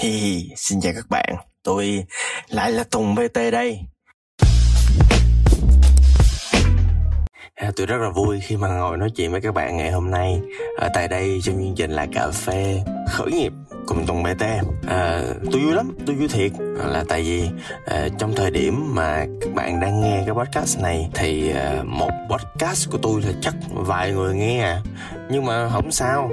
Hi, hi, xin chào các bạn, tôi lại là Tùng VT đây. À, tôi rất là vui khi mà ngồi nói chuyện với các bạn ngày hôm nay ở tại đây trong chương trình là cà phê khởi nghiệp cùng Tùng BT. À, tôi vui lắm, tôi vui thiệt là tại vì à, trong thời điểm mà các bạn đang nghe cái podcast này thì à, một podcast của tôi là chắc vài người nghe à. Nhưng mà không sao,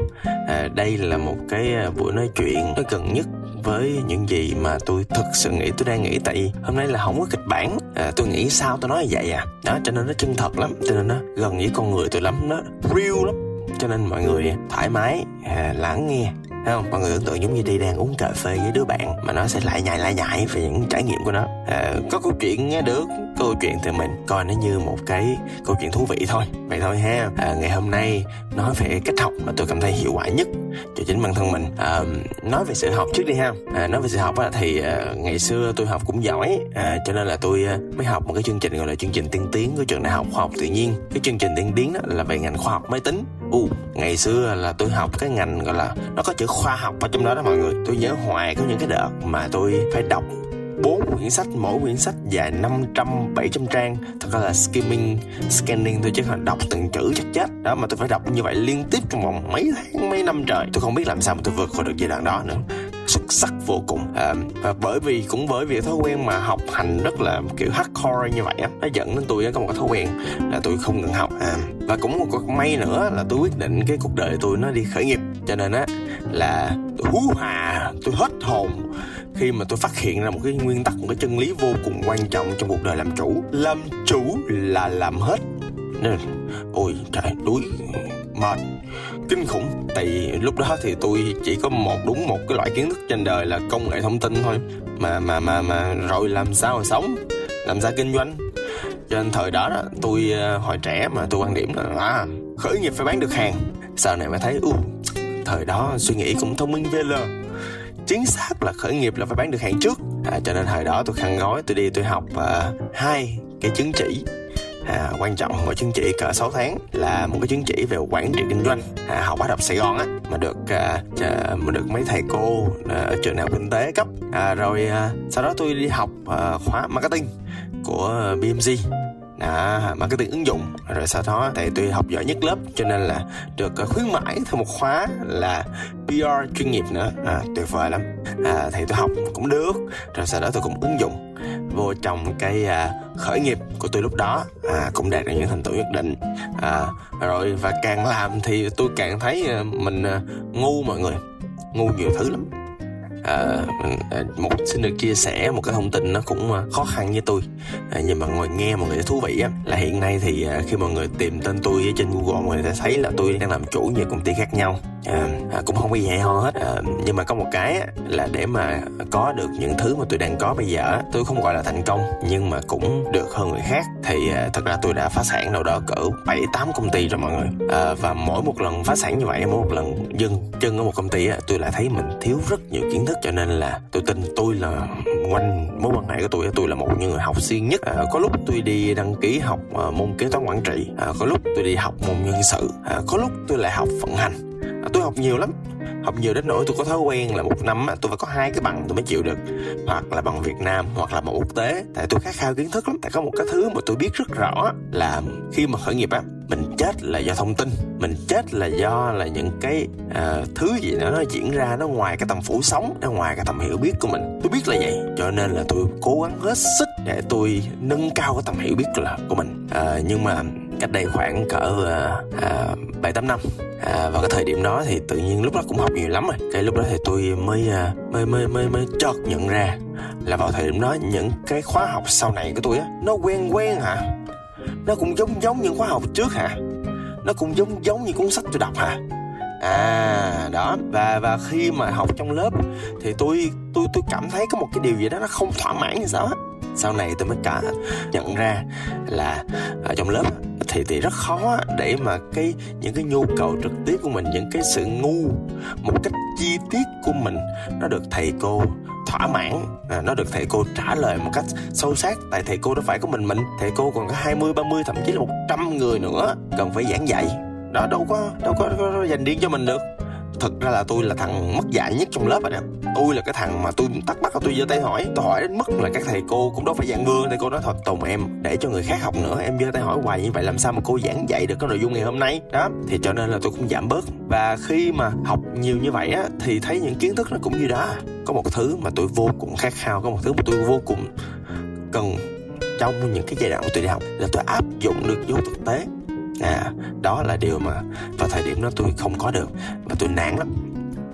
à, đây là một cái à, buổi nói chuyện nó gần nhất với những gì mà tôi thực sự nghĩ tôi đang nghĩ. Tại vì hôm nay là không có kịch bản. À, tôi nghĩ sao tôi nói vậy à? Đó cho nên nó chân thật lắm. Cho nên nó gần với con người tôi lắm. Nó real lắm. Cho nên mọi người thoải mái à, lắng nghe. Thấy không? Mọi người tưởng tượng giống như đi đang uống cà phê với đứa bạn mà nó sẽ lại nhại lại nhại về những trải nghiệm của nó. À, có câu chuyện nghe được câu chuyện thì mình coi nó như một cái câu chuyện thú vị thôi. Vậy thôi ha. À, ngày hôm nay nói về cách học mà tôi cảm thấy hiệu quả nhất cho chính bản thân mình. À, nói về sự học trước đi ha. À, nói về sự học thì à, ngày xưa tôi học cũng giỏi à, cho nên là tôi à, mới học một cái chương trình gọi là chương trình tiên tiến của trường đại học khoa học tự nhiên. Cái chương trình tiên tiến đó là về ngành khoa học máy tính. U ngày xưa là tôi học cái ngành gọi là nó có chữ khoa học ở trong đó đó mọi người tôi nhớ hoài có những cái đợt mà tôi phải đọc bốn quyển sách mỗi quyển sách dài 500 700 trang. Thật ra là skimming scanning tôi chứ không đọc từng chữ chắc chết. Đó mà tôi phải đọc như vậy liên tiếp trong vòng mấy tháng mấy năm trời. Tôi không biết làm sao mà tôi vượt qua được giai đoạn đó nữa. Xuất sắc vô cùng. À, và bởi vì cũng bởi vì thói quen mà học hành rất là kiểu hardcore như vậy á nó dẫn đến tôi có một cái thói quen là tôi không ngừng học. À, và cũng một cái may nữa là tôi quyết định cái cuộc đời tôi nó đi khởi nghiệp cho nên á là tôi hú hà tôi hết hồn khi mà tôi phát hiện ra một cái nguyên tắc một cái chân lý vô cùng quan trọng trong cuộc đời làm chủ. Làm chủ là làm hết. Nên ôi trời đuối mệt kinh khủng. Tại lúc đó thì tôi chỉ có một đúng một cái loại kiến thức trên đời là công nghệ thông tin thôi. Mà mà mà mà rồi làm sao mà sống? Làm sao kinh doanh? Cho nên thời đó, đó tôi ờ, hồi trẻ mà tôi quan điểm là à, khởi nghiệp phải bán được hàng. Sau này mới thấy u thời đó suy nghĩ cũng thông minh vl chính xác là khởi nghiệp là phải bán được hàng trước. À, cho nên thời đó tôi khăn gói tôi đi tôi học uh, hai cái chứng chỉ. À, quan trọng một chứng chỉ cỡ 6 tháng là một cái chứng chỉ về quản trị kinh doanh. À, học bắt đọc Sài Gòn á mà được à, mà được mấy thầy cô à, ở trường đại học kinh tế cấp. À, rồi à, sau đó tôi đi học à, khóa marketing của BMG đó, marketing ứng dụng. Rồi sau đó tại tôi học giỏi nhất lớp cho nên là được ờ, khuyến mãi thêm một khóa là PR chuyên nghiệp nữa. À, tuyệt vời lắm. À, thì tôi học cũng được. Rồi sau đó tôi cũng ứng dụng vô trong cái à, khởi nghiệp của tôi lúc đó. À, cũng đạt được những thành tựu nhất định. À, rồi và càng làm thì tôi càng thấy ờ, mình à, ngu mọi người. Ngu nhiều thứ lắm. À, à, một xin được chia sẻ một cái thông tin nó cũng à, khó khăn với tôi. À, nhưng mà ngồi nghe mọi người thú vị á là hiện nay thì à, khi mọi người tìm tên tôi ở trên google mọi người sẽ thấy là tôi đang làm chủ nhiều công ty khác nhau. À, à, cũng không có gì hay ho hết. À, nhưng mà có một cái là để mà có được những thứ mà tôi đang có bây giờ tôi không gọi là thành công nhưng mà cũng được hơn người khác. Thì à, thật ra tôi đã phá sản đâu đó cỡ bảy tám công ty rồi mọi người. À, và mỗi một lần phá sản như vậy mỗi một lần dừng chân ở một công ty tôi lại thấy mình thiếu rất nhiều kiến thức. Cho nên là tôi tin tôi là quanh mối quan hệ của tôi tôi là một những người học siêng nhất. À, có lúc tôi đi đăng ký học à, môn kế toán quản trị. À, có lúc tôi đi học môn nhân sự. À, có lúc tôi lại học vận hành tôi học nhiều lắm. Học nhiều đến nỗi tôi có thói quen là một năm tôi phải có hai cái bằng tôi mới chịu được. Hoặc là bằng Việt Nam hoặc là bằng quốc tế. Tại tôi khát khao kiến thức lắm. Tại có một cái thứ mà tôi biết rất rõ là khi mà khởi nghiệp á mình chết là do thông tin. Mình chết là do là những cái uh, thứ gì đó nó diễn ra nó ngoài cái tầm phủ sống nó ngoài cái tầm hiểu biết của mình. Tôi biết là vậy. Cho nên là tôi cố gắng hết sức để tôi nâng cao cái tầm hiểu biết là của mình. Uh, nhưng mà cách đây khoảng cỡ ờ, ờ, bảy uh, tám năm. À, và cái thời điểm đó thì tự nhiên lúc đó cũng học nhiều lắm rồi. Cái lúc đó thì tôi mới uh, mới mới mới mới chợt nhận ra là vào thời điểm đó những cái khóa học sau này của tôi á nó quen quen hả? Nó cũng giống giống những khóa học trước hả? Nó cũng giống giống như cuốn sách tôi đọc hả? À đó. Và và khi mà học trong lớp thì tôi tôi tôi cảm thấy có một cái điều gì đó nó không thỏa mãn như sao á? Sau này tôi mới cả nhận ra là ở trong lớp thì thì rất khó để mà cái những cái nhu cầu trực tiếp của mình những cái sự ngu một cách chi tiết của mình nó được thầy cô thỏa mãn à, nó được thầy cô trả lời một cách sâu sắc tại thầy cô đâu phải có mình mình thầy cô còn có 20, 30 thậm chí là 100 người nữa cần phải giảng dạy. Đó đâu có đâu có, có, có dành riêng cho mình được thực ra là tôi là thằng mất dạy nhất trong lớp rồi đó. Tôi là cái thằng mà tôi tắt bắt tôi giơ tay hỏi, tôi hỏi đến mức là các thầy cô cũng đâu phải dạng vừa thầy cô nói thật tùng em, để cho người khác học nữa, em giơ tay hỏi hoài như vậy làm sao mà cô giảng dạy được cái nội dung ngày hôm nay? Đó, thì cho nên là tôi cũng giảm bớt. Và khi mà học nhiều như vậy á, thì thấy những kiến thức nó cũng như đó. Có một thứ mà tôi vô cùng khát khao, có một thứ mà tôi vô cùng cần trong những cái giai đoạn của tôi đi học là tôi áp dụng được vô thực tế à đó là điều mà vào thời điểm đó tôi không có được. Và tôi nản lắm.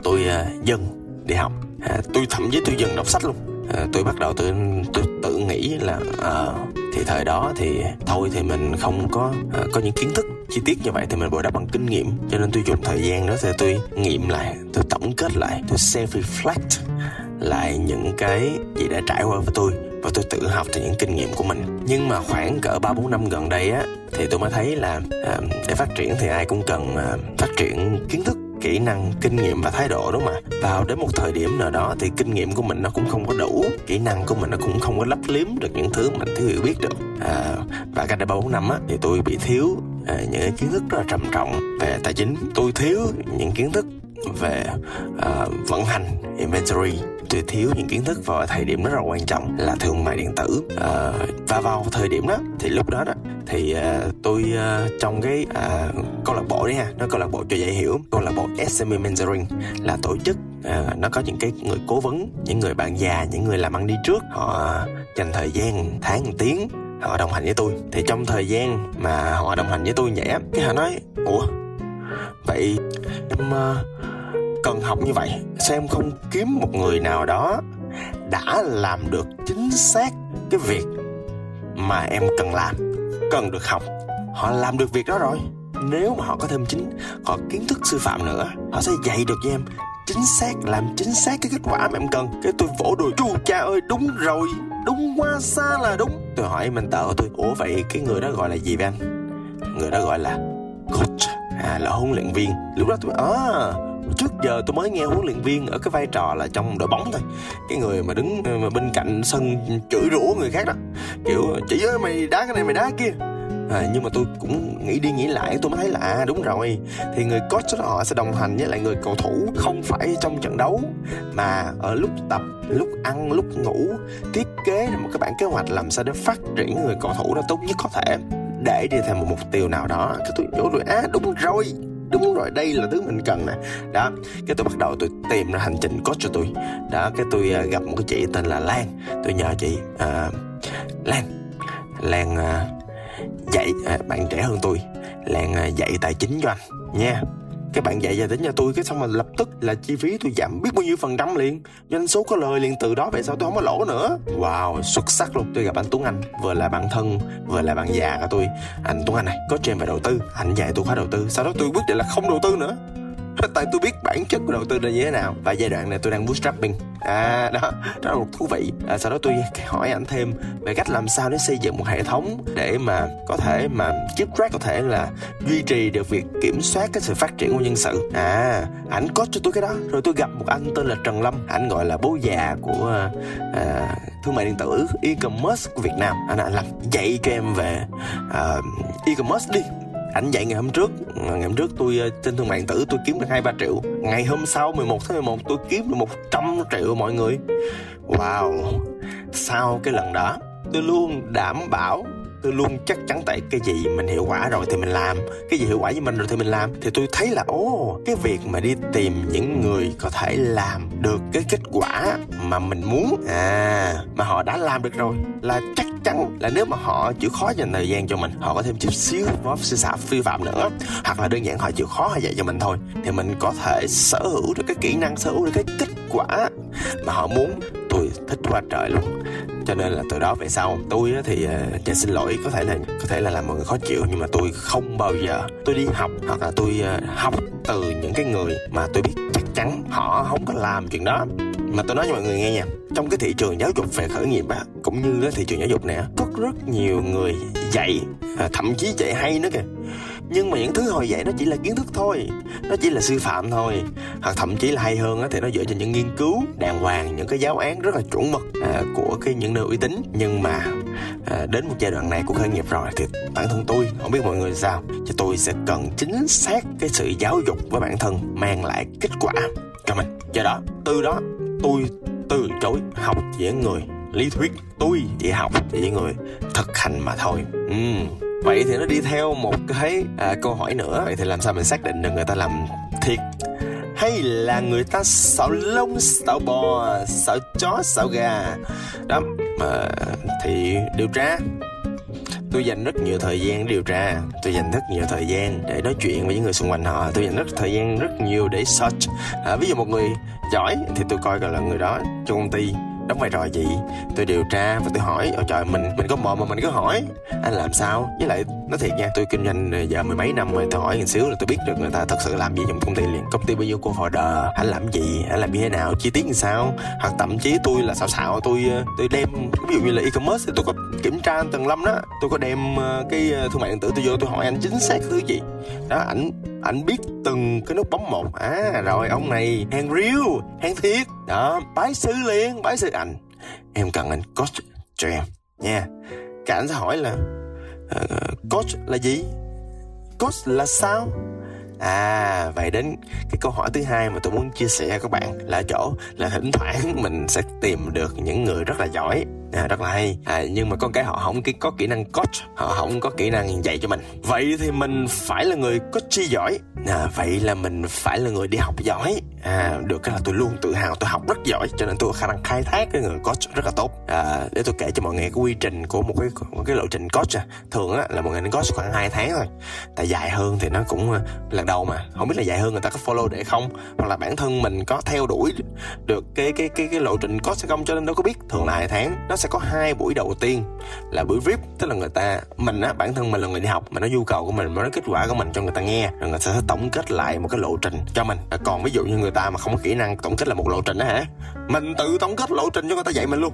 Tôi uh, dần đi học. À, tôi thậm chí tôi dần đọc sách luôn. À, tôi bắt đầu tự tôi tự nghĩ là à, thì thời đó thì thôi thì mình không có à, có những kiến thức chi tiết như vậy thì mình bồi đắp bằng kinh nghiệm. Cho nên tôi dùng thời gian đó thì tôi nghiệm lại tôi tổng kết lại tôi self reflect lại những cái gì đã trải qua với tôi và tôi tự học từ những kinh nghiệm của mình. Nhưng mà khoảng cỡ ba bốn năm gần đây á thì tôi mới thấy là à, để phát triển thì ai cũng cần à, phát triển kiến thức kỹ năng kinh nghiệm và thái độ đúng không ạ? Vào đến một thời điểm nào đó thì kinh nghiệm của mình nó cũng không có đủ kỹ năng của mình nó cũng không có lấp liếm được những thứ mình thiếu hiểu biết được. À, và cách đây ba bốn năm á thì tôi bị thiếu à, những kiến thức rất là trầm trọng về tài chính. Tôi thiếu những kiến thức về uh, vận hành inventory tôi thiếu những kiến thức vào thời điểm rất là quan trọng là thương mại điện tử. À, và vào thời điểm đó thì lúc đó đó thì uh, tôi uh, trong cái uh, câu lạc bộ đấy ha nó câu lạc bộ cho dễ hiểu câu lạc bộ SME Mentoring là tổ chức uh, nó có những cái người cố vấn những người bạn già những người làm ăn đi trước họ dành thời gian tháng tiếng họ đồng hành với tôi. Thì trong thời gian mà họ đồng hành với tôi vậy á cái họ nói ủa? Vậy em uh, cần học như vậy, xem không kiếm một người nào đó đã làm được chính xác cái việc mà em cần làm, cần được học. Họ làm được việc đó rồi. Nếu mà họ có thêm chính họ kiến thức sư phạm nữa, họ sẽ dạy được cho em chính xác, làm chính xác cái kết quả mà em cần. Cái tôi vỗ đùi, chu cha ơi, đúng rồi, đúng quá, xa là đúng. Tôi hỏi mình tợ tôi, ủa vậy cái người đó gọi là gì vậy anh? Người đó gọi là coach à là huấn luyện viên. Lúc đó tôi à trước giờ tôi mới nghe huấn luyện viên ở cái vai trò là trong đội bóng thôi. Cái người mà đứng ờ, mà bên cạnh sân chửi rủa người khác đó. Kiểu chỉ ơi mày đá cái này mày đá cái kia. À, nhưng mà tôi cũng nghĩ đi nghĩ lại tôi mới thấy là à đúng rồi. Thì người coach đó họ sẽ đồng hành với lại người cầu thủ không phải trong trận đấu mà ở lúc tập lúc ăn lúc ngủ thiết kế một cái bản kế hoạch làm sao để phát triển người cầu thủ đó tốt nhất có thể để đi theo một mục tiêu nào đó. Cái tôi nhớ rồi à đúng rồi đúng rồi đây là thứ mình cần nè. Đó cái tôi bắt đầu tôi tìm ra hành trình coach cho tôi. Đó cái tôi uh, gặp một cái chị tên là lan. Tôi nhờ chị uh, lan. Lan uh, dạy uh, bạn trẻ hơn tôi. Lan uh, dạy tài chính cho anh nha cái bạn dạy về đến nhà tôi, cái xong mà lập tức là chi phí tôi giảm biết bao nhiêu phần trăm liền. Doanh số có lời liền, từ đó về sau tôi không có lỗ nữa. Wow, xuất sắc luôn. Tôi gặp anh Tuấn Anh, vừa là bạn thân, vừa là bạn già của tôi. Anh Tuấn Anh này, có trên về đầu tư. Anh dạy tôi khóa đầu tư. Sau đó tôi quyết định là không đầu tư nữa tại tôi biết bản chất của đầu tư là như thế nào và giai đoạn này tôi đang bootstrapping. À đó đó là một thú vị. À, sau đó tôi hỏi anh thêm về cách làm sao để xây dựng một hệ thống để mà có thể mà keep track có thể là duy trì được việc kiểm soát cái sự phát triển của nhân sự. À ảnh có cho tôi cái đó. Rồi tôi gặp một anh tên là trần lâm. Anh gọi là bố già của à, à, thương mại điện tử e-commerce của việt nam. Anh anh làm dạy cho em về à, e-commerce đi ảnh dạy ngày hôm trước. Ngày hôm trước tôi ờ, trên thương mại tử tôi kiếm được hai, ba triệu. Ngày hôm sau 11 tháng 11 tôi kiếm được 100 triệu mọi người. Wow. Sau cái lần đó, tôi luôn đảm bảo tôi luôn chắc chắn tại cái gì mình hiệu quả rồi thì mình làm. Cái gì hiệu quả với mình rồi thì mình làm. Thì tôi thấy là, ồ, cái việc mà đi tìm những người có thể làm được cái kết quả mà mình muốn à mà họ đã làm được rồi, là chắc chắn là nếu mà họ chịu khó dành thời gian cho mình, họ có thêm chút xíu góp sư xạ phi phạm nữa. Hoặc là đơn giản họ chịu khó họ dạy cho mình thôi, thì mình có thể sở hữu được cái kỹ năng, sở hữu được cái kết quả mà họ muốn. Tôi thích quá trời luôn cho nên là từ đó về sau tôi thì uh, xin lỗi có thể là có thể là làm mọi người khó chịu nhưng mà tôi không bao giờ tôi đi học hoặc là tôi ờ, học từ những cái người mà tôi biết chắc chắn họ không có làm chuyện đó. Mà tôi nói cho mọi người nghe nha trong cái thị trường giáo dục về khởi nghiệp á cũng như cái thị trường giáo dục này có rất nhiều người dạy à, thậm chí dạy hay nữa kìa nhưng mà những thứ hồi dạy nó chỉ là kiến thức thôi. Nó chỉ là sư phạm thôi. Hoặc thậm chí là hay hơn á thì nó dựa trên những nghiên cứu đàng hoàng những cái giáo án rất là chuẩn mực à, của cái những nơi uy tín. Nhưng mà à, đến một giai đoạn này của khởi nghiệp rồi thì bản thân tôi không biết mọi người sao cho tôi sẽ cần chính xác cái sự giáo dục với bản thân mang lại kết quả cho mình. Do đó từ đó tôi từ chối học với người lý thuyết tôi chỉ học với người thực hành mà thôi. Ừ vậy thì nó đi theo một cái à, câu hỏi nữa. Vậy thì làm sao mình xác định được người ta làm thiệt? Hay là người ta xạo lông xạo bò xạo chó xạo gà? Đó mà thì điều tra. Tôi dành rất nhiều thời gian điều tra. Tôi dành rất nhiều thời gian để nói chuyện với những người xung quanh họ. Tôi dành rất thời gian rất nhiều để search. À, ví dụ một người giỏi thì tôi coi là người đó trong công ty đóng vai trò gì? Tôi điều tra và tôi hỏi. Ôi trời, mình mình có mồm mà mình cứ hỏi. Anh làm sao? Với lại, nói thiệt nha, tôi kinh doanh giờ mười mấy năm rồi, tôi hỏi một xíu là tôi biết được người ta thật sự làm gì trong công ty liền. Công ty bao nhiêu cô order anh làm gì? Anh làm như thế nào? Chi tiết như sao? Hoặc thậm chí tôi là xạo xạo, tôi ờ, tôi đem, ví dụ như là e-commerce thì tôi có kiểm tra tầng lâm đó. Tôi có đem ờ, cái ờ, thương mại điện tử tôi vô, tôi hỏi anh chính xác thứ gì? Đó, ảnh anh biết từng cái nút bấm một. À rồi ông này hàng real hàng thiệt. Đó bái sư liền bái sư. Ảnh em cần anh coach cho em nha. Cả anh sẽ hỏi là uh, coach là gì? Coach là sao? À vậy đến cái câu hỏi thứ hai mà tôi muốn chia sẻ các bạn là chỗ là thỉnh thoảng mình sẽ tìm được những người rất là giỏi à, rất là hay. À, nhưng mà con cái họ không có kỹ năng coach họ không có kỹ năng dạy cho mình. Vậy thì mình phải là người coach giỏi. À, vậy là mình phải là người đi học giỏi. À, được cái là tôi luôn tự hào tôi học rất giỏi cho nên tôi có khả năng khai thác cái người coach rất là tốt. À, để tôi kể cho mọi người cái quy trình của một cái một cái lộ trình coach à. thường á là mọi người nên coach khoảng 2 tháng thôi. Tại dài hơn thì nó cũng à, lần đầu mà. Không biết là dài hơn người ta có follow để không? Hoặc là bản thân mình có theo đuổi được cái cái cái cái lộ trình coach hay không? Cho nên đâu có biết. Thường là hai tháng. Nó sẽ có hai buổi đầu tiên là buổi vip tức là người ta, mình á, bản thân mình là người đi học, mà nó nhu cầu của mình, mà nó kết quả của mình cho người ta nghe, rồi người ta sẽ tổng kết lại một cái lộ trình cho mình. Còn ví dụ như người ta mà không có kỹ năng tổng kết là một lộ trình đó hả? Mình tự tổng kết lộ trình cho người ta dạy mình luôn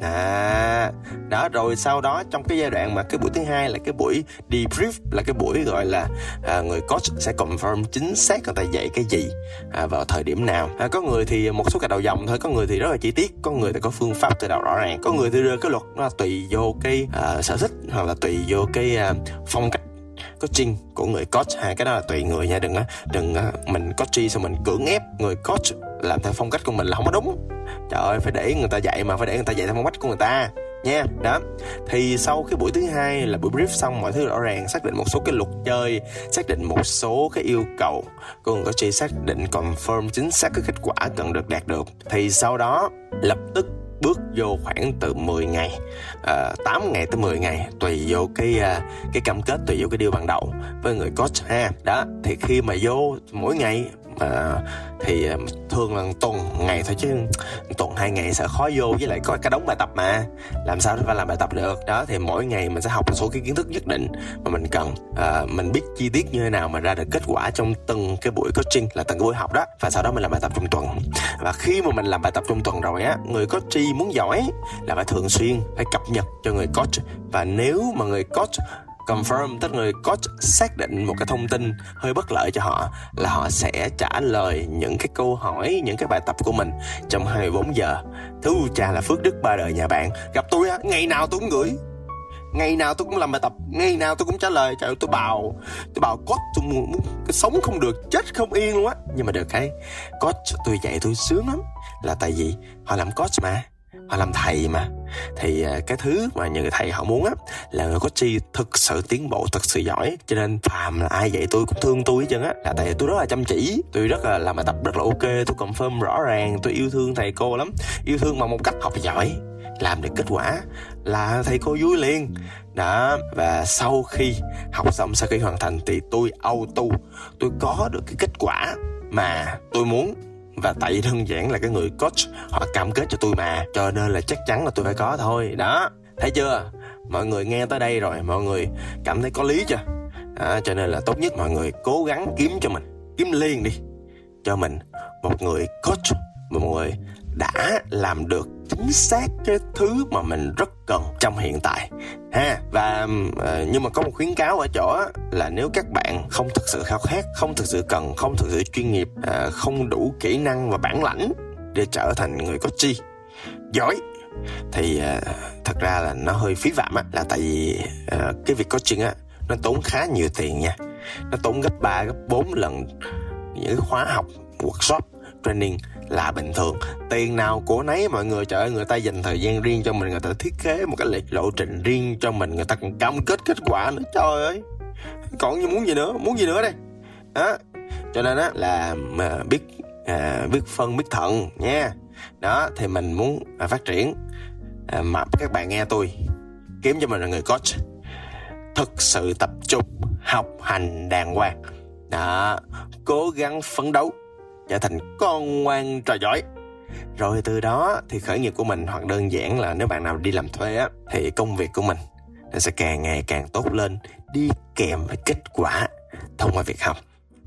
à đó rồi sau đó trong cái giai đoạn mà cái buổi thứ hai là cái buổi debrief là cái buổi gọi là à, người coach sẽ confirm chính xác người ta dạy cái gì à, vào thời điểm nào. À, có người thì một số cái đầu dòng thôi có người thì rất là chi tiết có người thì có phương pháp từ đầu rõ ràng có người thì đưa cái luật nó là tùy vô cái à, sở thích hoặc là tùy vô cái à, phong cách coaching của người coach. Hai cái đó là tùy người nha đừng á đừng á mình coaching xong mình cưỡng ép người coach làm theo phong cách của mình là không có đúng trời ơi phải để người ta dạy mà phải để người ta dạy theo phong cách của người ta nha. Đó. Thì sau cái buổi thứ hai là buổi brief xong mọi thứ rõ ràng xác định một số cái luật chơi xác định một số cái yêu cầu. Còn có chỉ xác định confirm chính xác cái kết quả cần được đạt được. Thì sau đó lập tức bước vô khoảng từ 10 ngày ờ, uh, 8 ngày tới 10 ngày tùy vô cái uh, cái cam kết tùy vô cái điều ban đầu với người coach ha. Đó. Thì khi mà vô mỗi ngày à, thì ờ, thường là tuần ngày thôi chứ tuần hai ngày sẽ khó vô với lại có cả đống bài tập mà. Làm sao để phải làm bài tập được? Đó thì mỗi ngày mình sẽ học một số cái kiến thức nhất định mà mình cần. À, mình biết chi tiết như thế nào mà ra được kết quả trong từng cái buổi coaching là từng cái buổi học đó và sau đó mình làm bài tập trong tuần. Và khi mà mình làm bài tập trong tuần rồi á người coach muốn giỏi là phải thường xuyên phải cập nhật cho người coach. Và nếu mà người coach confirm tức người coach xác định một cái thông tin hơi bất lợi cho họ là họ sẽ trả lời những cái câu hỏi những cái bài tập của mình trong 24 giờ. Thứ cha là phước đức ba đời nhà bạn. Gặp tôi á ngày nào tôi cũng gửi. Ngày nào tôi cũng làm bài tập. Ngày nào tôi cũng trả lời. Trời tôi bào. Tôi bào coach tôi muốn, muốn sống không được chết không yên luôn á. Nhưng mà được cái coach tôi dạy tôi sướng lắm. Là tại vì họ làm coach mà họ làm thầy mà. Thì à, cái thứ mà những người thầy họ muốn á, là người có chi thực sự tiến bộ, thực sự giỏi. Cho nên phàm là ai dạy tôi cũng thương tôi hết trơn á. Là tại tôi rất là chăm chỉ, tôi rất là làm bài tập rất là ok, tôi confirm rõ ràng, tôi yêu thương thầy cô lắm. Yêu thương bằng một cách học giỏi, làm được kết quả là thầy cô vui liền. Đó, và sau khi học xong, sau khi hoàn thành thì tôi auto, tôi có được cái kết quả mà tôi muốn và tại đơn giản là cái người coach họ cam kết cho tôi mà cho nên là chắc chắn là tôi phải có thôi. Đó thấy chưa? Mọi người nghe tới đây rồi mọi người cảm thấy có lý chưa? À, cho nên là tốt nhất mọi người cố gắng kiếm cho mình kiếm liền đi cho mình một người coach một người đã làm được chính xác cái thứ mà mình rất cần trong hiện tại. Ha và uh, nhưng mà có một khuyến cáo ở chỗ là nếu các bạn không thực sự khao khát không thực sự cần không thực sự chuyên nghiệp uh, không đủ kỹ năng và bản lãnh để trở thành người có chi giỏi thì uh, thật ra là nó hơi phí phạm á là tại vì uh, cái việc coaching á nó tốn khá nhiều tiền nha. Nó tốn gấp 3, gấp 4 lần những khóa học workshop training là bình thường. Tiền nào của nấy mọi người trời ơi người ta dành thời gian riêng cho mình người ta thiết kế một cái lộ trình riêng cho mình người ta còn cam kết kết quả nữa. Trời ơi! Còn như muốn gì nữa? Muốn gì nữa đây? Đó cho nên á là mà biết à, biết phân biết thận nha. Đó thì mình muốn à, phát triển à, mà các bạn nghe tôi kiếm cho mình là người coach. Thực sự tập trung học hành đàng hoàng. Đó cố gắng phấn đấu trở thành con ngoan trò giỏi. Rồi từ đó thì khởi nghiệp của mình hoặc đơn giản là nếu bạn nào đi làm thuê á, thì công việc của mình nó sẽ càng ngày càng tốt lên, đi kèm với kết quả thông qua việc học.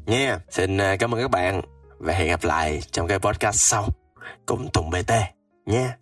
Nha, xin à, cảm ơn các bạn và hẹn gặp lại trong cái podcast sau. Cũng tùng bt nha.